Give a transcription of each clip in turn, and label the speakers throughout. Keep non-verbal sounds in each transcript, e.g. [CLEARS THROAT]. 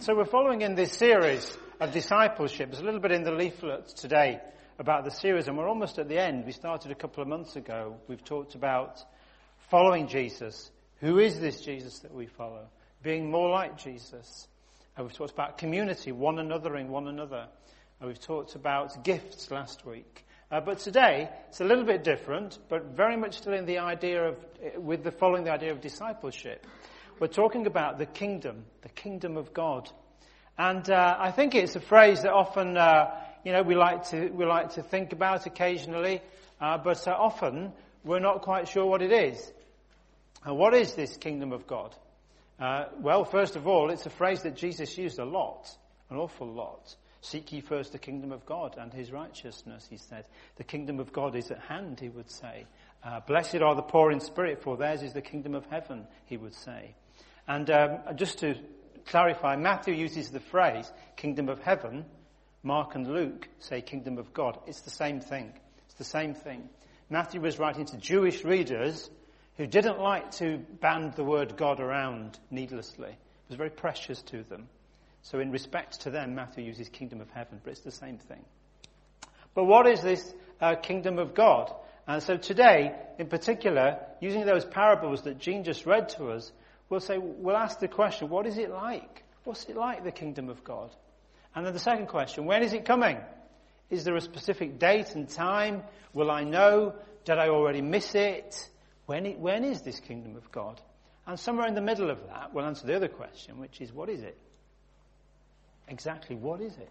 Speaker 1: So we're following in this series of discipleship. There's a little bit in the leaflet today about the series, and we're almost at the end. We started a couple of months ago. We've talked about following Jesus. Who is this Jesus that we follow? Being more like Jesus. And we've talked about community, one another in one another. And we've talked about gifts last week. Uh, but today, it's a little bit different, but very much still in the idea of, with the following the idea of discipleship. We're talking about the kingdom, the kingdom of God. And uh, I think it's a phrase that often, uh, you know, we like to we like to think about occasionally, uh, but uh, often we're not quite sure what it is. And what is this kingdom of God? Uh, well, first of all, it's a phrase that Jesus used a lot, an awful lot. Seek ye first the kingdom of God and his righteousness, he said. The kingdom of God is at hand, he would say. Uh, Blessed are the poor in spirit, for theirs is the kingdom of heaven, he would say. And um, just to clarify, Matthew uses the phrase kingdom of heaven. Mark and Luke say kingdom of God. It's the same thing. It's the same thing. Matthew was writing to Jewish readers who didn't like to band the word God around needlessly. It was very precious to them. So in respect to them, Matthew uses kingdom of heaven, but it's the same thing. But what is this uh, kingdom of God? And so today, in particular, using those parables that Jean just read to us, we'll say, we'll ask the question, what is it like? What's it like, the kingdom of God? And then the second question, when is it coming? Is there a specific date and time? Will I know? Did I already miss it? When, it, when is this kingdom of God? And somewhere in the middle of that, we'll answer the other question, which is, what is it? Exactly, what is it?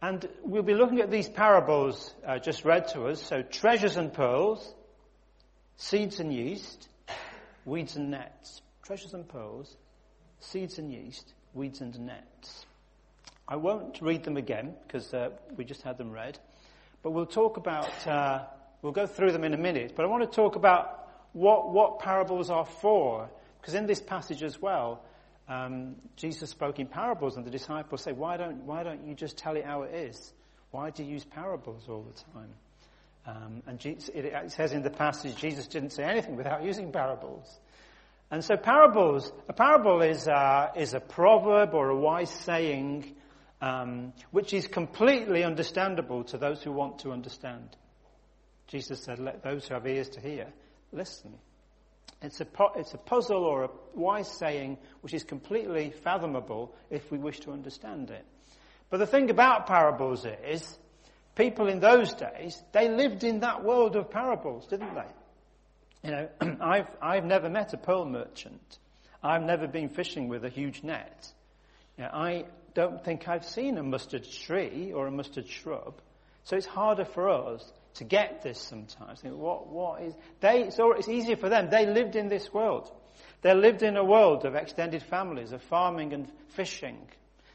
Speaker 1: And we'll be looking at these parables uh, just read to us. So, treasures and pearls, seeds and yeast, weeds and nets. Treasures and pearls, seeds and yeast, weeds and nets. I won't read them again because uh, we just had them read, but we'll talk about, uh, we'll go through them in a minute, but I want to talk about what, what parables are for, because in this passage as well, um, Jesus spoke in parables and the disciples say, why don't, why don't you just tell it how it is? Why do you use parables all the time? Um, and it says in the passage, Jesus didn't say anything without using parables. And so parables, a parable is, uh, is a proverb or a wise saying um, which is completely understandable to those who want to understand. Jesus said, let those who have ears to hear listen. It's a, it's a puzzle or a wise saying which is completely fathomable if we wish to understand it. But the thing about parables is people in those days, they lived in that world of parables, didn't they? You know, [CLEARS THROAT] I've, I've never met a pearl merchant. I've never been fishing with a huge net. You know, I don't think I've seen a mustard tree or a mustard shrub. So it's harder for us to get this sometimes. What, what is, they, so it's easier for them. They lived in this world. They lived in a world of extended families, of farming and fishing.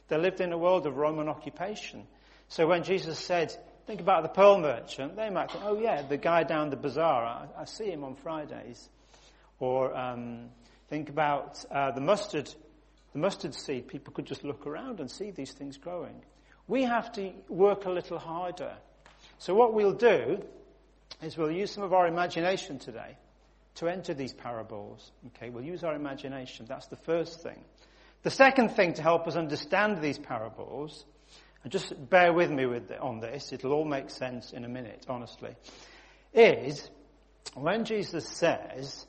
Speaker 1: They lived in a world of Roman occupation. So when Jesus said, think about the pearl merchant, they might think, oh yeah, the guy down the bazaar, I, I see him on Fridays. Or um, think about uh, the mustard, the mustard seed. People could just look around and see these things growing. We have to work a little harder. So what we'll do is we'll use some of our imagination today to enter these parables. Okay, we'll use our imagination. That's the first thing. The second thing to help us understand these parables and just bear with me with on this, it'll all make sense in a minute, honestly, is when Jesus says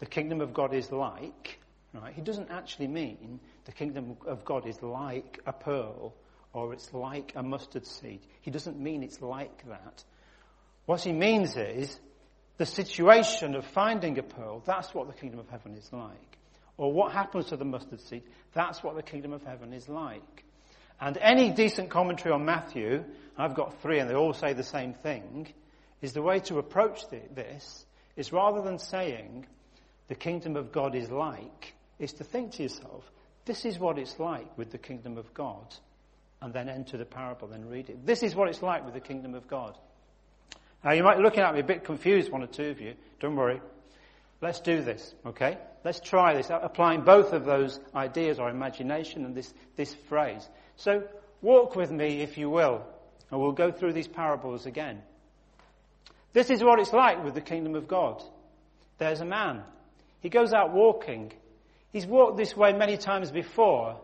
Speaker 1: the kingdom of God is like, right, he doesn't actually mean the kingdom of God is like a pearl or it's like a mustard seed. He doesn't mean it's like that. What he means is the situation of finding a pearl, that's what the kingdom of heaven is like. Or what happens to the mustard seed, that's what the kingdom of heaven is like. And any decent commentary on Matthew, I've got three and they all say the same thing, is the way to approach this is rather than saying the kingdom of God is like, is to think to yourself, this is what it's like with the kingdom of God. And then enter the parable and read it. This is what it's like with the kingdom of God. Now you might be looking at me a bit confused, one or two of you. Don't worry. Let's do this, okay? Let's try this, applying both of those ideas, our imagination and this, this phrase. So walk with me, if you will, and we'll go through these parables again. This is what it's like with the kingdom of God. There's a man. He goes out walking. He's walked this way many times before,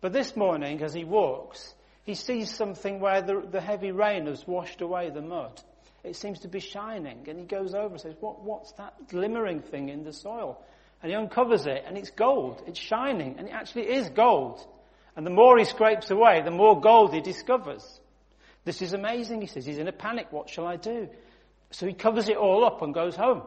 Speaker 1: but this morning, as he walks, he sees something where the, the heavy rain has washed away the mud. It seems to be shining, and he goes over and says, what, What's that glimmering thing in the soil? And he uncovers it, and it's gold. It's shining, and it actually is gold. And the more he scrapes away, the more gold he discovers. This is amazing, he says. He's in a panic. What shall I do? So he covers it all up and goes home.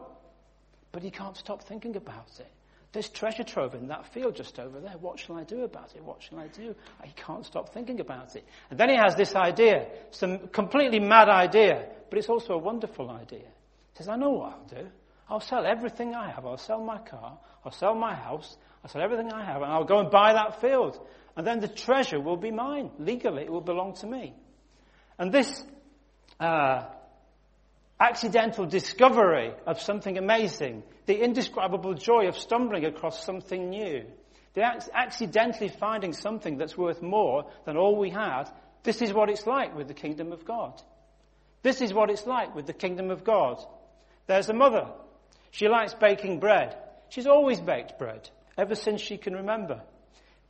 Speaker 1: But he can't stop thinking about it. There's treasure trove in that field just over there. What shall I do about it? What shall I do? He can't stop thinking about it. And then he has this idea, some completely mad idea, but it's also a wonderful idea. He says, I know what I'll do. I'll sell everything I have. I'll sell my car. I'll sell my house. I'll sell everything I have and I'll go and buy that field. And then the treasure will be mine. Legally, it will belong to me. And this uh, accidental discovery of something amazing, the indescribable joy of stumbling across something new, the ac- accidentally finding something that's worth more than all we had, this is what it's like with the kingdom of God. This is what it's like with the kingdom of God. There's a mother. She likes baking bread. She's always baked bread, ever since she can remember.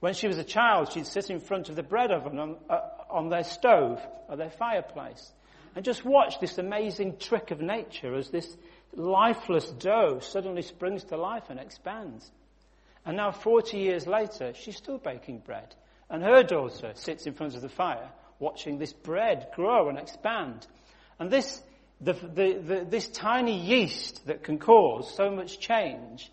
Speaker 1: When she was a child, she'd sit in front of the bread oven on, uh, on their stove or their fireplace and just watch this amazing trick of nature as this lifeless dough suddenly springs to life and expands. And now 40 years later, she's still baking bread. And her daughter sits in front of the fire watching this bread grow and expand. And this, the, the, the, this tiny yeast that can cause so much change,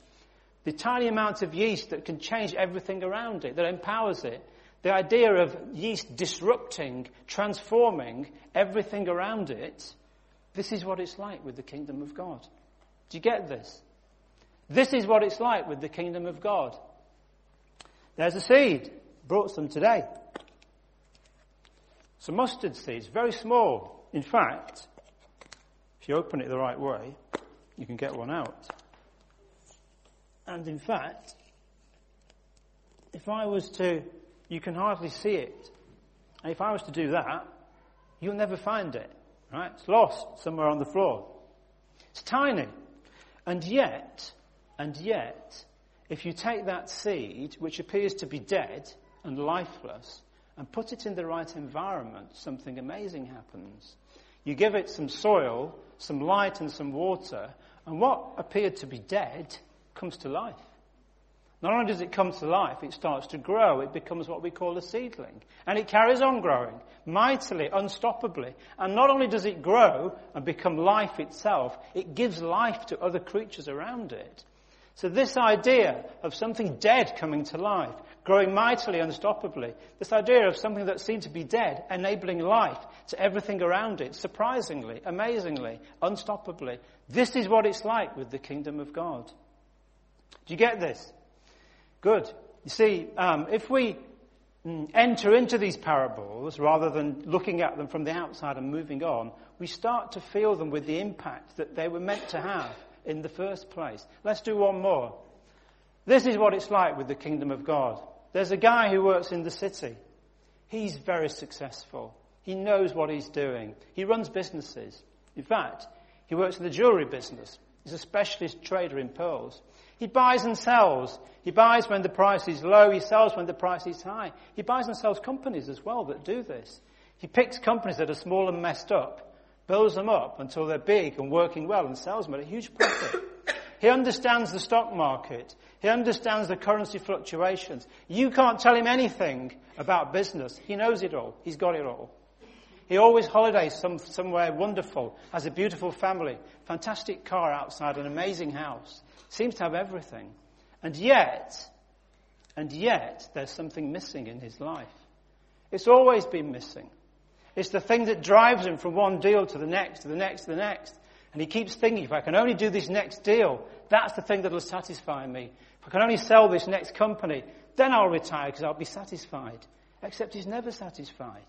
Speaker 1: the tiny amount of yeast that can change everything around it, that empowers it, the idea of yeast disrupting, transforming everything around it, this is what it's like with the kingdom of God. Do you get this? This is what it's like with the kingdom of God. There's a seed. Brought some today. Some mustard seeds, very small. In fact, if you open it the right way, you can get one out. And in fact, if I was to you can hardly see it. If I was to do that, you'll never find it. Right? It's lost somewhere on the floor. It's tiny. And yet, and yet, if you take that seed, which appears to be dead and lifeless, and put it in the right environment, something amazing happens. You give it some soil, some light and some water, and what appeared to be dead comes to life. Not only does it come to life, it starts to grow. It becomes what we call a seedling. And it carries on growing, mightily, unstoppably. And not only does it grow and become life itself, it gives life to other creatures around it. So this idea of something dead coming to life, growing mightily, unstoppably, this idea of something that seemed to be dead, enabling life to everything around it, surprisingly, amazingly, unstoppably, this is what it's like with the kingdom of God. Do you get this? Good. You see, um, if we mm, enter into these parables rather than looking at them from the outside and moving on, we start to feel them with the impact that they were meant to have in the first place. Let's do one more. This is what it's like with the kingdom of God. There's a guy who works in the city. He's very successful. He knows what he's doing. He runs businesses. In fact, he works in the jewelry business. He's a specialist trader in pearls. He buys and sells. He buys when the price is low. He sells when the price is high. He buys and sells companies as well that do this. He picks companies that are small and messed up, builds them up until they're big and working well and sells them at a huge profit. he understands the stock market. He understands the currency fluctuations. You can't tell him anything about business. He knows it all. He's got it all. He always holidays some, somewhere wonderful, has a beautiful family, fantastic car outside, an amazing house seems to have everything. And yet, and yet, there's something missing in his life. It's always been missing. It's the thing that drives him from one deal to the next, to the next, to the next. And he keeps thinking, if I can only do this next deal, that's the thing that will satisfy me. If I can only sell this next company, then I'll retire because I'll be satisfied. Except he's never satisfied.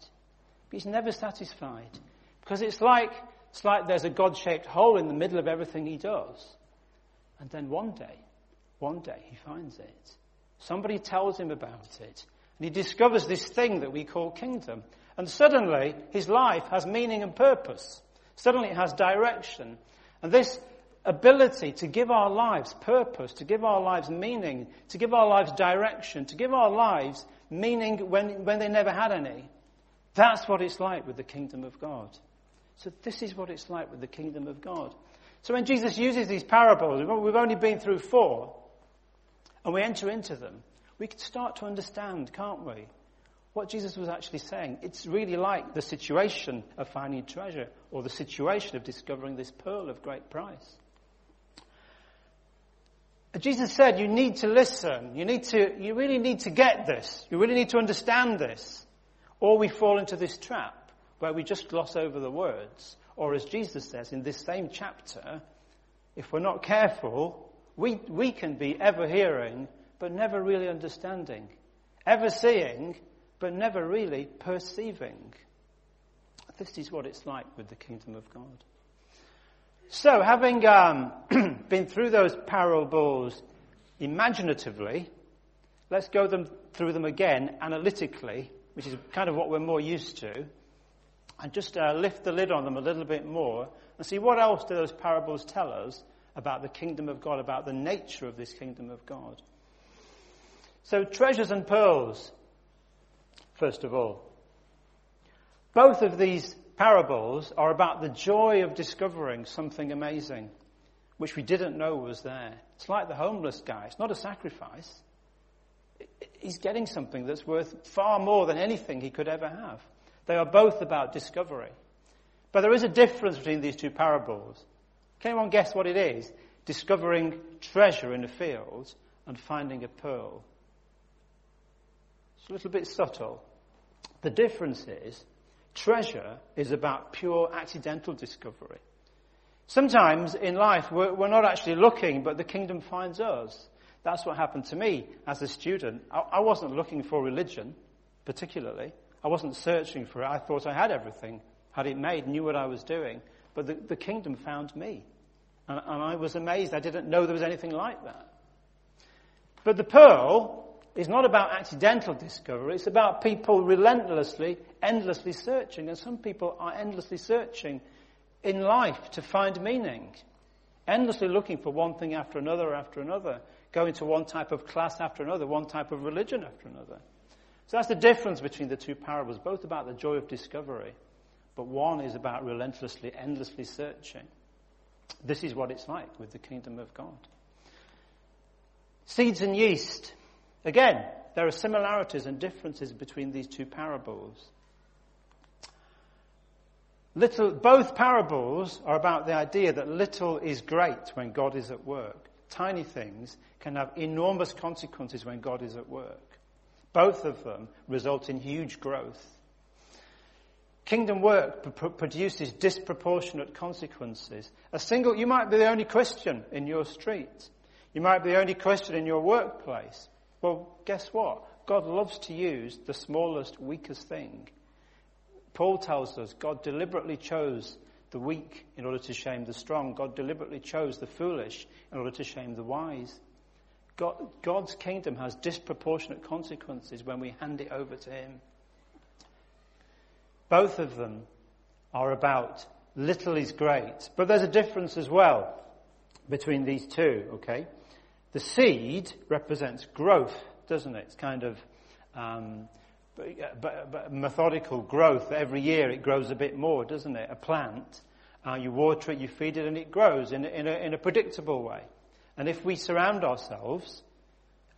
Speaker 1: He's never satisfied. Because it's like, it's like there's a God-shaped hole in the middle of everything he does. And then one day, one day he finds it. Somebody tells him about it. And he discovers this thing that we call kingdom. And suddenly his life has meaning and purpose. Suddenly it has direction. And this ability to give our lives purpose, to give our lives meaning, to give our lives direction, to give our lives meaning when, when they never had any. That's what it's like with the kingdom of God. So this is what it's like with the kingdom of God. So when Jesus uses these parables, we've only been through four, and we enter into them, we can start to understand, can't we? What Jesus was actually saying. It's really like the situation of finding treasure or the situation of discovering this pearl of great price. Jesus said you need to listen. You need to, you really need to get this. You really need to understand this. Or we fall into this trap where we just gloss over the words. Or as Jesus says in this same chapter, if we're not careful, we, we can be ever hearing but never really understanding. Ever seeing but never really perceiving. This is what it's like with the kingdom of God. So, having um, [CLEARS THROAT] been through those parables imaginatively, let's go them through them again analytically, which is kind of what we're more used to, and just uh, lift the lid on them a little bit more and see what else do those parables tell us about the kingdom of God, about the nature of this kingdom of God. So, treasures and pearls, first of all. Both of these parables are about the joy of discovering something amazing, which we didn't know was there. It's like the homeless guy. It's not a sacrifice. He's getting something that's worth far more than anything he could ever have. They are both about discovery. But there is a difference between these two parables. Can anyone guess what it is? Discovering treasure in a field and finding a pearl. It's a little bit subtle. The difference is Treasure is about pure accidental discovery. Sometimes in life we're, we're, not actually looking, but the kingdom finds us. That's what happened to me as a student. I, I wasn't looking for religion, particularly. I wasn't searching for it. I thought I had everything, had it made, knew what I was doing. But the, the kingdom found me. And, and I was amazed. I didn't know there was anything like that. But the pearl is not about accidental discovery. It's about people relentlessly, endlessly searching. And some people are endlessly searching in life to find meaning. Endlessly looking for one thing after another after another. Going to one type of class after another, one type of religion after another. So that's the difference between the two parables, both about the joy of discovery, but one is about relentlessly, endlessly searching. This is what it's like with the kingdom of God. Seeds and yeast. Again, there are similarities and differences between these two parables. Little, both parables are about the idea that little is great when God is at work. Tiny things can have enormous consequences when God is at work. Both of them result in huge growth. Kingdom work p- produces disproportionate consequences. A single, you might be the only Christian in your street. You might be the only Christian in your workplace. Well, guess what? God loves to use the smallest, weakest thing. Paul tells us God deliberately chose the weak in order to shame the strong. God deliberately chose the foolish in order to shame the wise. God, God's kingdom has disproportionate consequences when we hand it over to Him. Both of them are about little is great, but there's a difference as well between these two, okay? The seed represents growth, doesn't it? It's kind of um, but, but, methodical growth. Every year it grows a bit more, doesn't it? A plant, uh, you water it, you feed it, and it grows in, in, a, in a predictable way. And if we surround ourselves,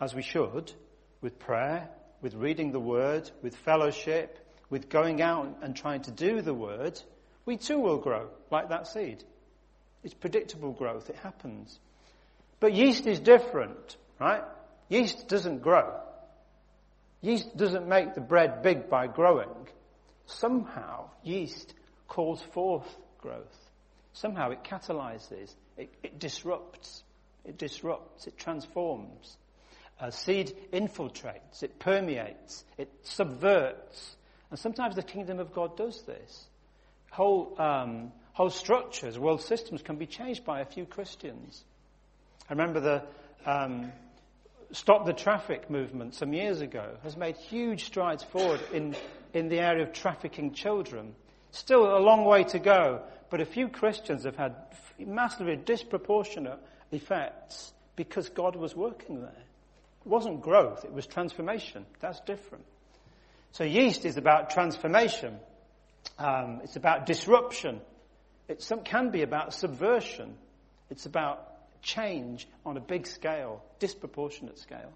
Speaker 1: as we should, with prayer, with reading the Word, with fellowship, with going out and trying to do the Word, we too will grow like that seed. It's predictable growth. It happens. But yeast is different, right? Yeast doesn't grow. Yeast doesn't make the bread big by growing. Somehow, yeast calls forth growth. Somehow it catalyzes, it, it disrupts, it disrupts, it transforms. A seed infiltrates, it permeates, it subverts. And sometimes the kingdom of God does this. Whole, um, whole structures, world systems can be changed by a few Christians. I remember the um, Stop the Traffik movement some years ago has made huge strides forward in, in the area of trafficking children. Still a long way to go, but a few Christians have had massively disproportionate effects because God was working there. It wasn't growth, it was transformation. That's different. So yeast is about transformation. Um, it's about disruption. It some, can be about subversion. It's about change on a big scale, disproportionate scale.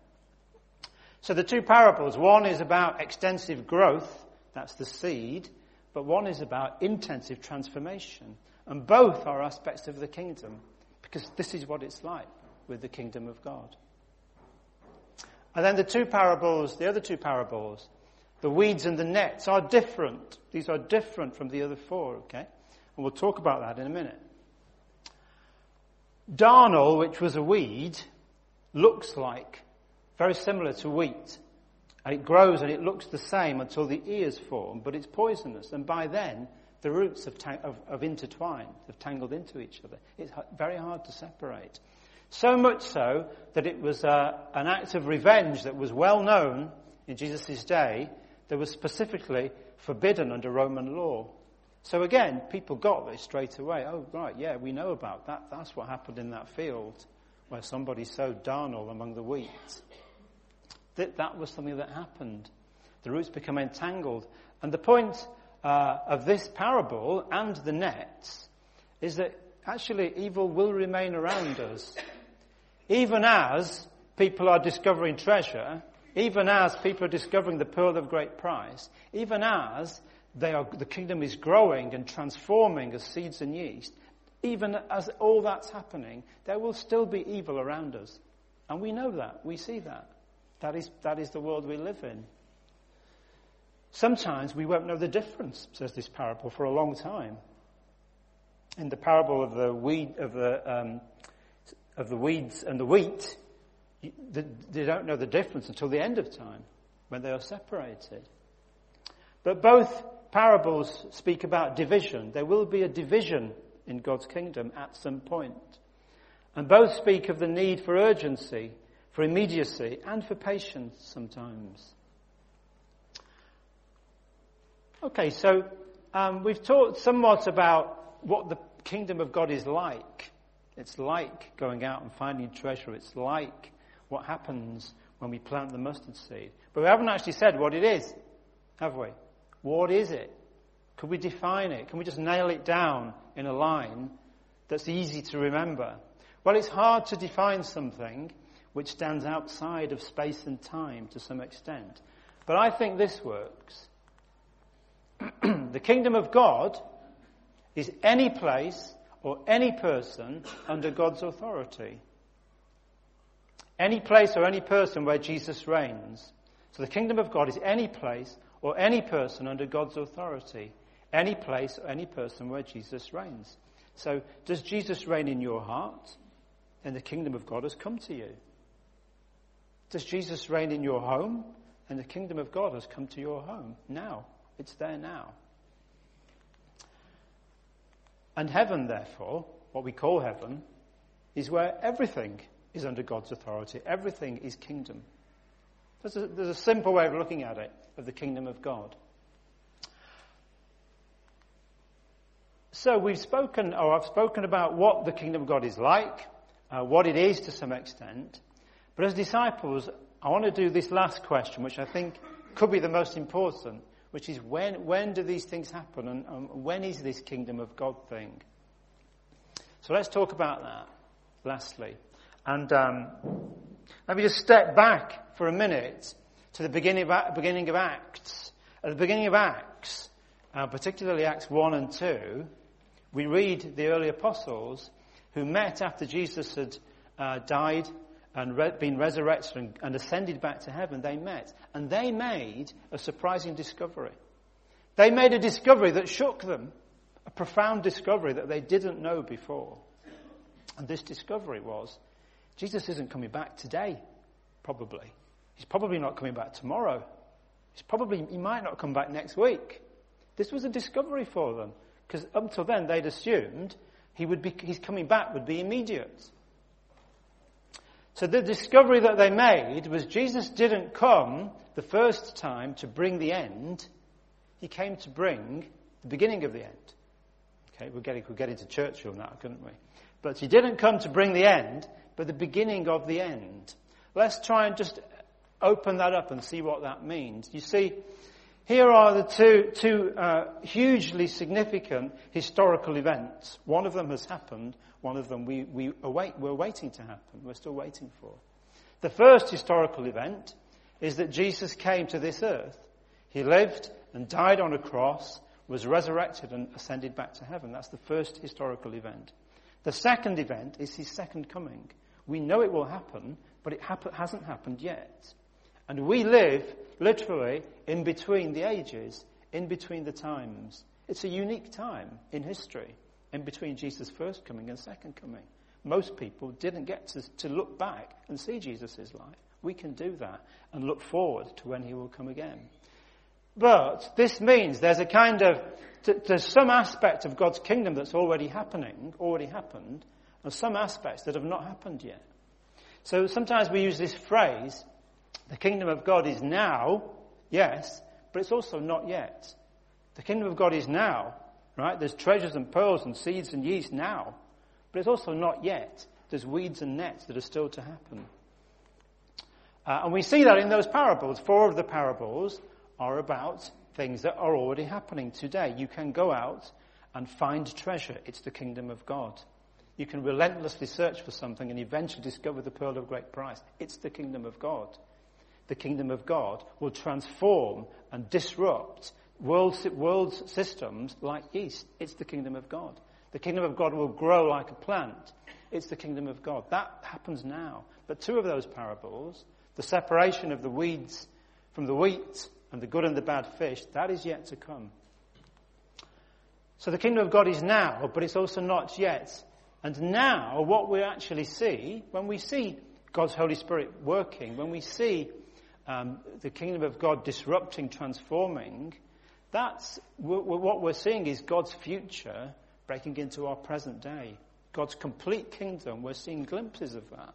Speaker 1: So the two parables, one is about extensive growth, that's the seed, but one is about intensive transformation. And both are aspects of the kingdom, because this is what it's like with the kingdom of God. And then the two parables, the other two parables, the weeds and the nets are different. These are different from the other four, okay? And we'll talk about that in a minute. Darnel, which was a weed, looks like very similar to wheat. And it grows and it looks the same until the ears form, but it's poisonous. And by then, the roots have, ta- have, have intertwined, have tangled into each other. It's very hard to separate. So much so that it was uh, an act of revenge that was well known in Jesus' day, that was specifically forbidden under Roman law. So again, people got this straight away. Oh, right, yeah, we know about that. That's what happened in that field where somebody sowed darnel among the wheat. That, that was something that happened. The roots become entangled. And the point uh, of this parable and the nets is that actually evil will remain around us. Even as people are discovering treasure, even as people are discovering the pearl of great price, even as are, the kingdom is growing and transforming as seeds and yeast, even as all that's happening, there will still be evil around us. And we know that. We see that. That is, that is the world we live in. Sometimes we won't know the difference, says this parable, for a long time. In the parable of the weed, of the, um, of the weeds and the wheat, they don't know the difference until the end of time, when they are separated. But both parables speak about division. There will be a division in God's kingdom at some point. And both speak of the need for urgency for immediacy, and for patience sometimes. Okay, so um, we've talked somewhat about what the kingdom of God is like. It's like going out and finding treasure. It's like what happens when we plant the mustard seed. But we haven't actually said what it is, have we? What is it? Could we define it? Can we just nail it down in a line that's easy to remember? Well, it's hard to define something which stands outside of space and time to some extent. But I think this works. [CLEARS THROAT] the kingdom of God is any place or any person under God's authority. Any place or any person where Jesus reigns. So the kingdom of God is any place or any person under God's authority. Any place or any person where Jesus reigns. So does Jesus reign in your heart? Then the kingdom of God has come to you. Does Jesus reign in your home? And the kingdom of God has come to your home now. It's there now. And heaven, therefore, what we call heaven, is where everything is under God's authority. Everything is kingdom. There's a, there's a simple way of looking at it, of the kingdom of God. So we've spoken, or I've spoken about what the kingdom of God is like, uh, what it is to some extent. But as disciples, I want to do this last question, which I think could be the most important, which is when, when do these things happen and um, when is this kingdom of God thing? So let's talk about that, lastly. And um, let me just step back for a minute to the beginning of, beginning of Acts. At the beginning of Acts, uh, particularly Acts 1 and 2, we read the early apostles who met after Jesus had uh, died and re- been resurrected and, and ascended back to heaven, they met. And they made a surprising discovery. They made a discovery that shook them, a profound discovery that they didn't know before. And this discovery was Jesus isn't coming back today, probably. He's probably not coming back tomorrow. He's probably, he might not come back next week. This was a discovery for them. Because up until then, they'd assumed he would be, his coming back would be immediate. So the discovery that they made was Jesus didn't come the first time to bring the end. He came to bring the beginning of the end. Okay, we're getting, we're getting to Churchill now, couldn't we? But he didn't come to bring the end, but the beginning of the end. Let's try and just open that up and see what that means. You see, here are the two, two uh, hugely significant historical events. One of them has happened, one of them we, we await, we're waiting to happen, we're still waiting for. The first historical event is that Jesus came to this earth. He lived and died on a cross, was resurrected and ascended back to heaven. That's the first historical event. The second event is his second coming. We know it will happen, but it happen, hasn't happened yet. And we live literally in between the ages, in between the times. It's a unique time in history, in between Jesus' first coming and second coming. Most people didn't get to, to look back and see Jesus' life. We can do that and look forward to when he will come again. But this means there's a kind of, there's some aspect of God's kingdom that's already happening, already happened, and some aspects that have not happened yet. So sometimes we use this phrase, the kingdom of God is now, yes, but it's also not yet. The kingdom of God is now, right? There's treasures and pearls and seeds and yeast now, but it's also not yet. There's weeds and nets that are still to happen. Uh, and we see that in those parables. Four of the parables are about things that are already happening today. You can go out and find treasure. It's the kingdom of God. You can relentlessly search for something and eventually discover the pearl of great price. It's the kingdom of God. The kingdom of God will transform and disrupt world, world systems like yeast. It's the kingdom of God. The kingdom of God will grow like a plant. It's the kingdom of God. That happens now. But two of those parables, the separation of the weeds from the wheat and the good and the bad fish, that is yet to come. So the kingdom of God is now, but it's also not yet. And now, what we actually see, when we see God's Holy Spirit working, when we see um, the kingdom of God disrupting, transforming, that's what we're seeing is God's future breaking into our present day. God's complete kingdom, we're seeing glimpses of that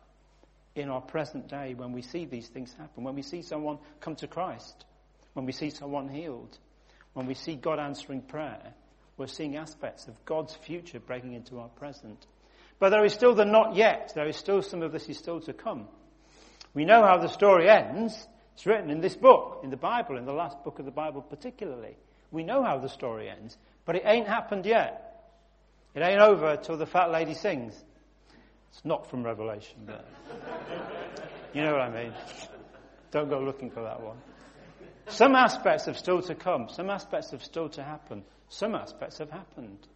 Speaker 1: in our present day when we see these things happen, when we see someone come to Christ when we see someone healed, when we see God answering prayer, we're seeing aspects of God's future breaking into our present. But there is still the not yet. There is still some of this is still to come. We know how the story ends. It's written in this book, in the Bible, in the last book of the Bible particularly. We know how the story ends, but it ain't happened yet. It ain't over till the fat lady sings. It's not from Revelation, but [LAUGHS] you know what I mean. Don't go looking for that one. Some aspects have still to come. Some aspects have still to happen. Some aspects have happened.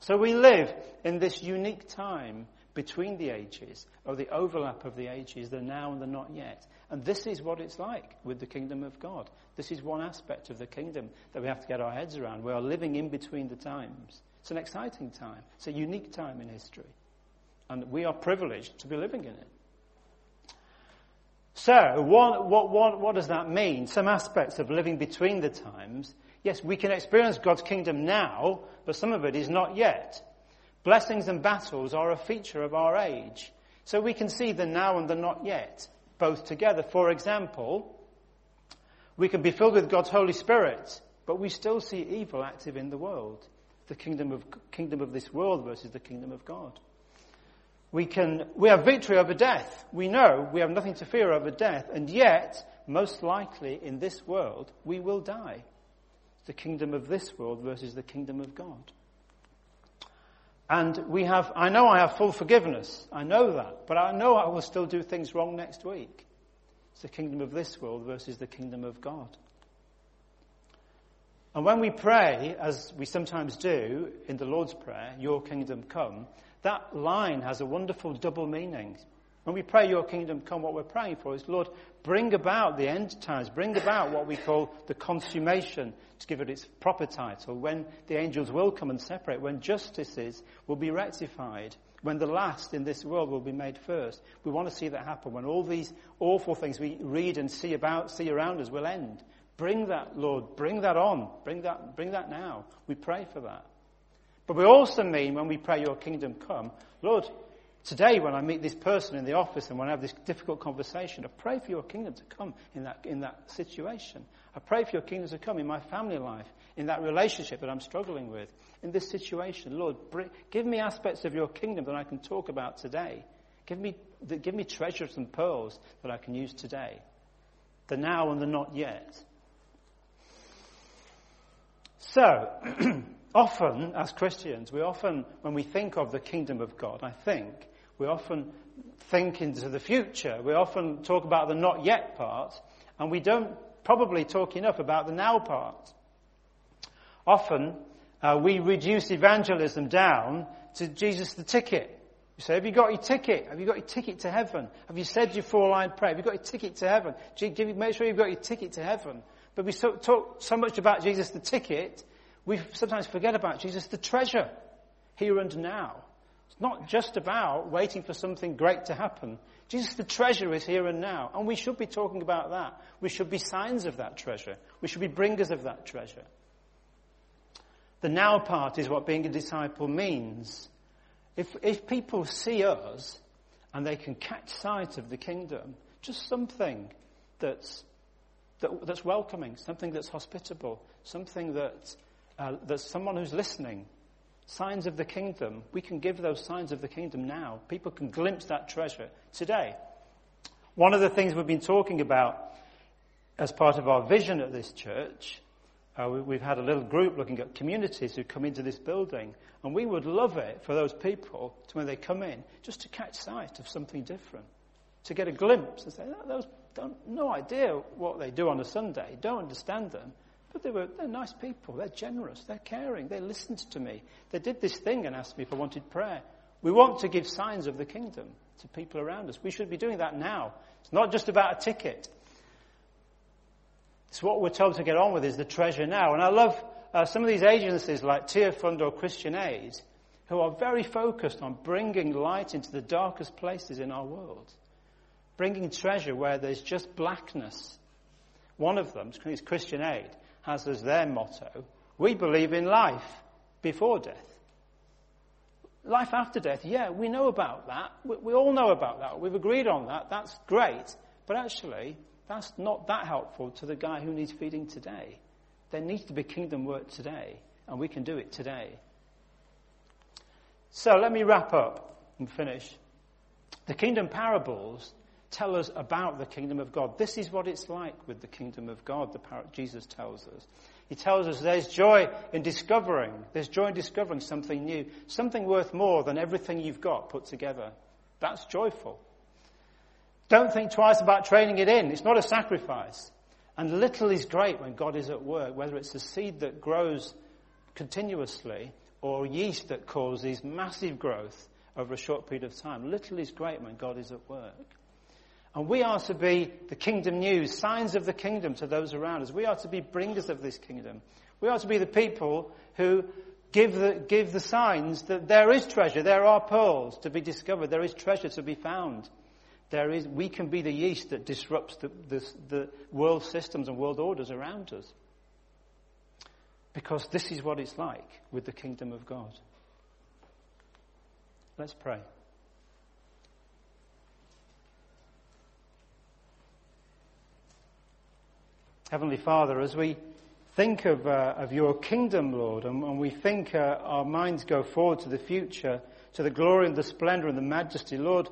Speaker 1: So we live in this unique time between the ages, or the overlap of the ages, the now and the not yet. And this is what it's like with the kingdom of God. This is one aspect of the kingdom that we have to get our heads around. We are living in between the times. It's an exciting time. It's a unique time in history. And we are privileged to be living in it. So, what, what, what, what does that mean? Some aspects of living between the times. Yes, we can experience God's kingdom now, but some of it is not yet. Blessings and battles are a feature of our age. So we can see the now and the not yet, both together. For example, we can be filled with God's Holy Spirit, but we still see evil active in the world. The kingdom of, kingdom of this world versus the kingdom of God we can, we have victory over death. We know we have nothing to fear over death, and yet, most likely in this world, we will die. The kingdom of this world versus the kingdom of God. And we have, I know I have full forgiveness. I know that. But I know I will still do things wrong next week. It's the kingdom of this world versus the kingdom of God. And when we pray, as we sometimes do in the Lord's Prayer, Your kingdom come, that line has a wonderful double meaning. When we pray, Your kingdom come, what we're praying for is, Lord, bring about the end times, bring about what we call the consummation, to give it its proper title, when the angels will come and separate, when justices will be rectified, when the last in this world will be made first. We want to see that happen, when all these awful things we read and see about, see around us will end. Bring that, Lord, bring that on, bring that, bring that now. We pray for that. But we also mean when we pray, Your kingdom come, Lord, Today, when I meet this person in the office and when I have this difficult conversation, I pray for your kingdom to come in that, in that situation. I pray for your kingdom to come in my family life, in that relationship that I'm struggling with, in this situation. Lord, bring, give me aspects of your kingdom that I can talk about today. Give me, give me treasures and pearls that I can use today. The now and the not yet. So, [CLEARS THROAT] often, as Christians, we often, when we think of the kingdom of God, I think, we often think into the future. We often talk about the not yet part, and we don't probably talk enough about the now part. Often, uh, we reduce evangelism down to Jesus the ticket. You say, have you got your ticket? Have you got your ticket to heaven? Have you said your four-line prayer? Have you got your ticket to heaven? Make sure you've got your ticket to heaven. But we so, talk so much about Jesus the ticket, we sometimes forget about Jesus the treasure, here and now. It's not just about waiting for something great to happen. Jesus, the treasure, is here and now. And we should be talking about that. We should be signs of that treasure. We should be bringers of that treasure. The now part is what being a disciple means. If, if people see us and they can catch sight of the kingdom, just something that's, that, that's welcoming, something that's hospitable, something that, uh, that's someone who's listening, signs of the kingdom, we can give those signs of the kingdom now. People can glimpse that treasure today. One of the things we've been talking about as part of our vision at this church, uh, we, have had a little group looking at communities who come into this building, and we would love it for those people to, when they come in, just to catch sight of something different, to get a glimpse and say, those don't, no idea what they do on a Sunday, don't understand them, but they were, they're nice people. They're generous. They're caring. They listened to me. They did this thing and asked me if I wanted prayer. We want to give signs of the kingdom to people around us. We should be doing that now. It's not just about a ticket. It's what we're told to get on with is the treasure now. And I love uh, some of these agencies like Tearfund or Christian Aid who are very focused on bringing light into the darkest places in our world. Bringing treasure where there's just blackness. One of them is Christian Aid has as their motto, we believe in life before death. Life after death, yeah, we know about that. We, we, all know about that. We've agreed on that. That's great. But actually, that's not that helpful to the guy who needs feeding today. There needs to be kingdom work today, and we can do it today. So let me wrap up and finish. The kingdom parables tell us about the kingdom of God. This is what it's like with the kingdom of God, the Jesus tells us. He tells us there's joy in discovering, there's joy in discovering something new, something worth more than everything you've got put together. That's joyful. Don't think twice about training it in. It's not a sacrifice. And little is great when God is at work, whether it's a seed that grows continuously or yeast that causes massive growth over a short period of time. Little is great when God is at work. And we are to be the kingdom news, signs of the kingdom to those around us. We are to be bringers of this kingdom. We are to be the people who give the, give the signs that there is treasure, there are pearls to be discovered, there is treasure to be found. There is, we can be the yeast that disrupts the, the, the world systems and world orders around us. Because this is what it's like with the kingdom of God. Let's pray. Heavenly Father, as we think of, uh, of your kingdom, Lord, and, and we think uh, our minds go forward to the future, to the glory and the splendor and the majesty, Lord,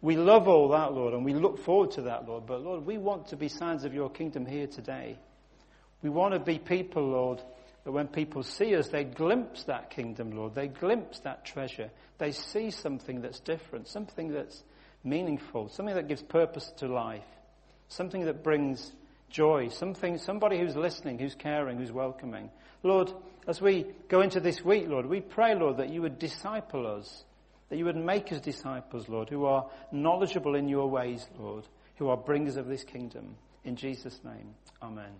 Speaker 1: we love all that, Lord, and we look forward to that, Lord. But Lord, we want to be signs of your kingdom here today. We want to be people, Lord, that when people see us, they glimpse that kingdom, Lord. They glimpse that treasure. They see something that's different, something that's meaningful, something that gives purpose to life, something that brings joy, something, somebody who's listening, who's caring, who's welcoming. Lord, as we go into this week, Lord, we pray, Lord, that you would disciple us, that you would make us disciples, Lord, who are knowledgeable in your ways, Lord, who are bringers of this kingdom. In Jesus' name, amen.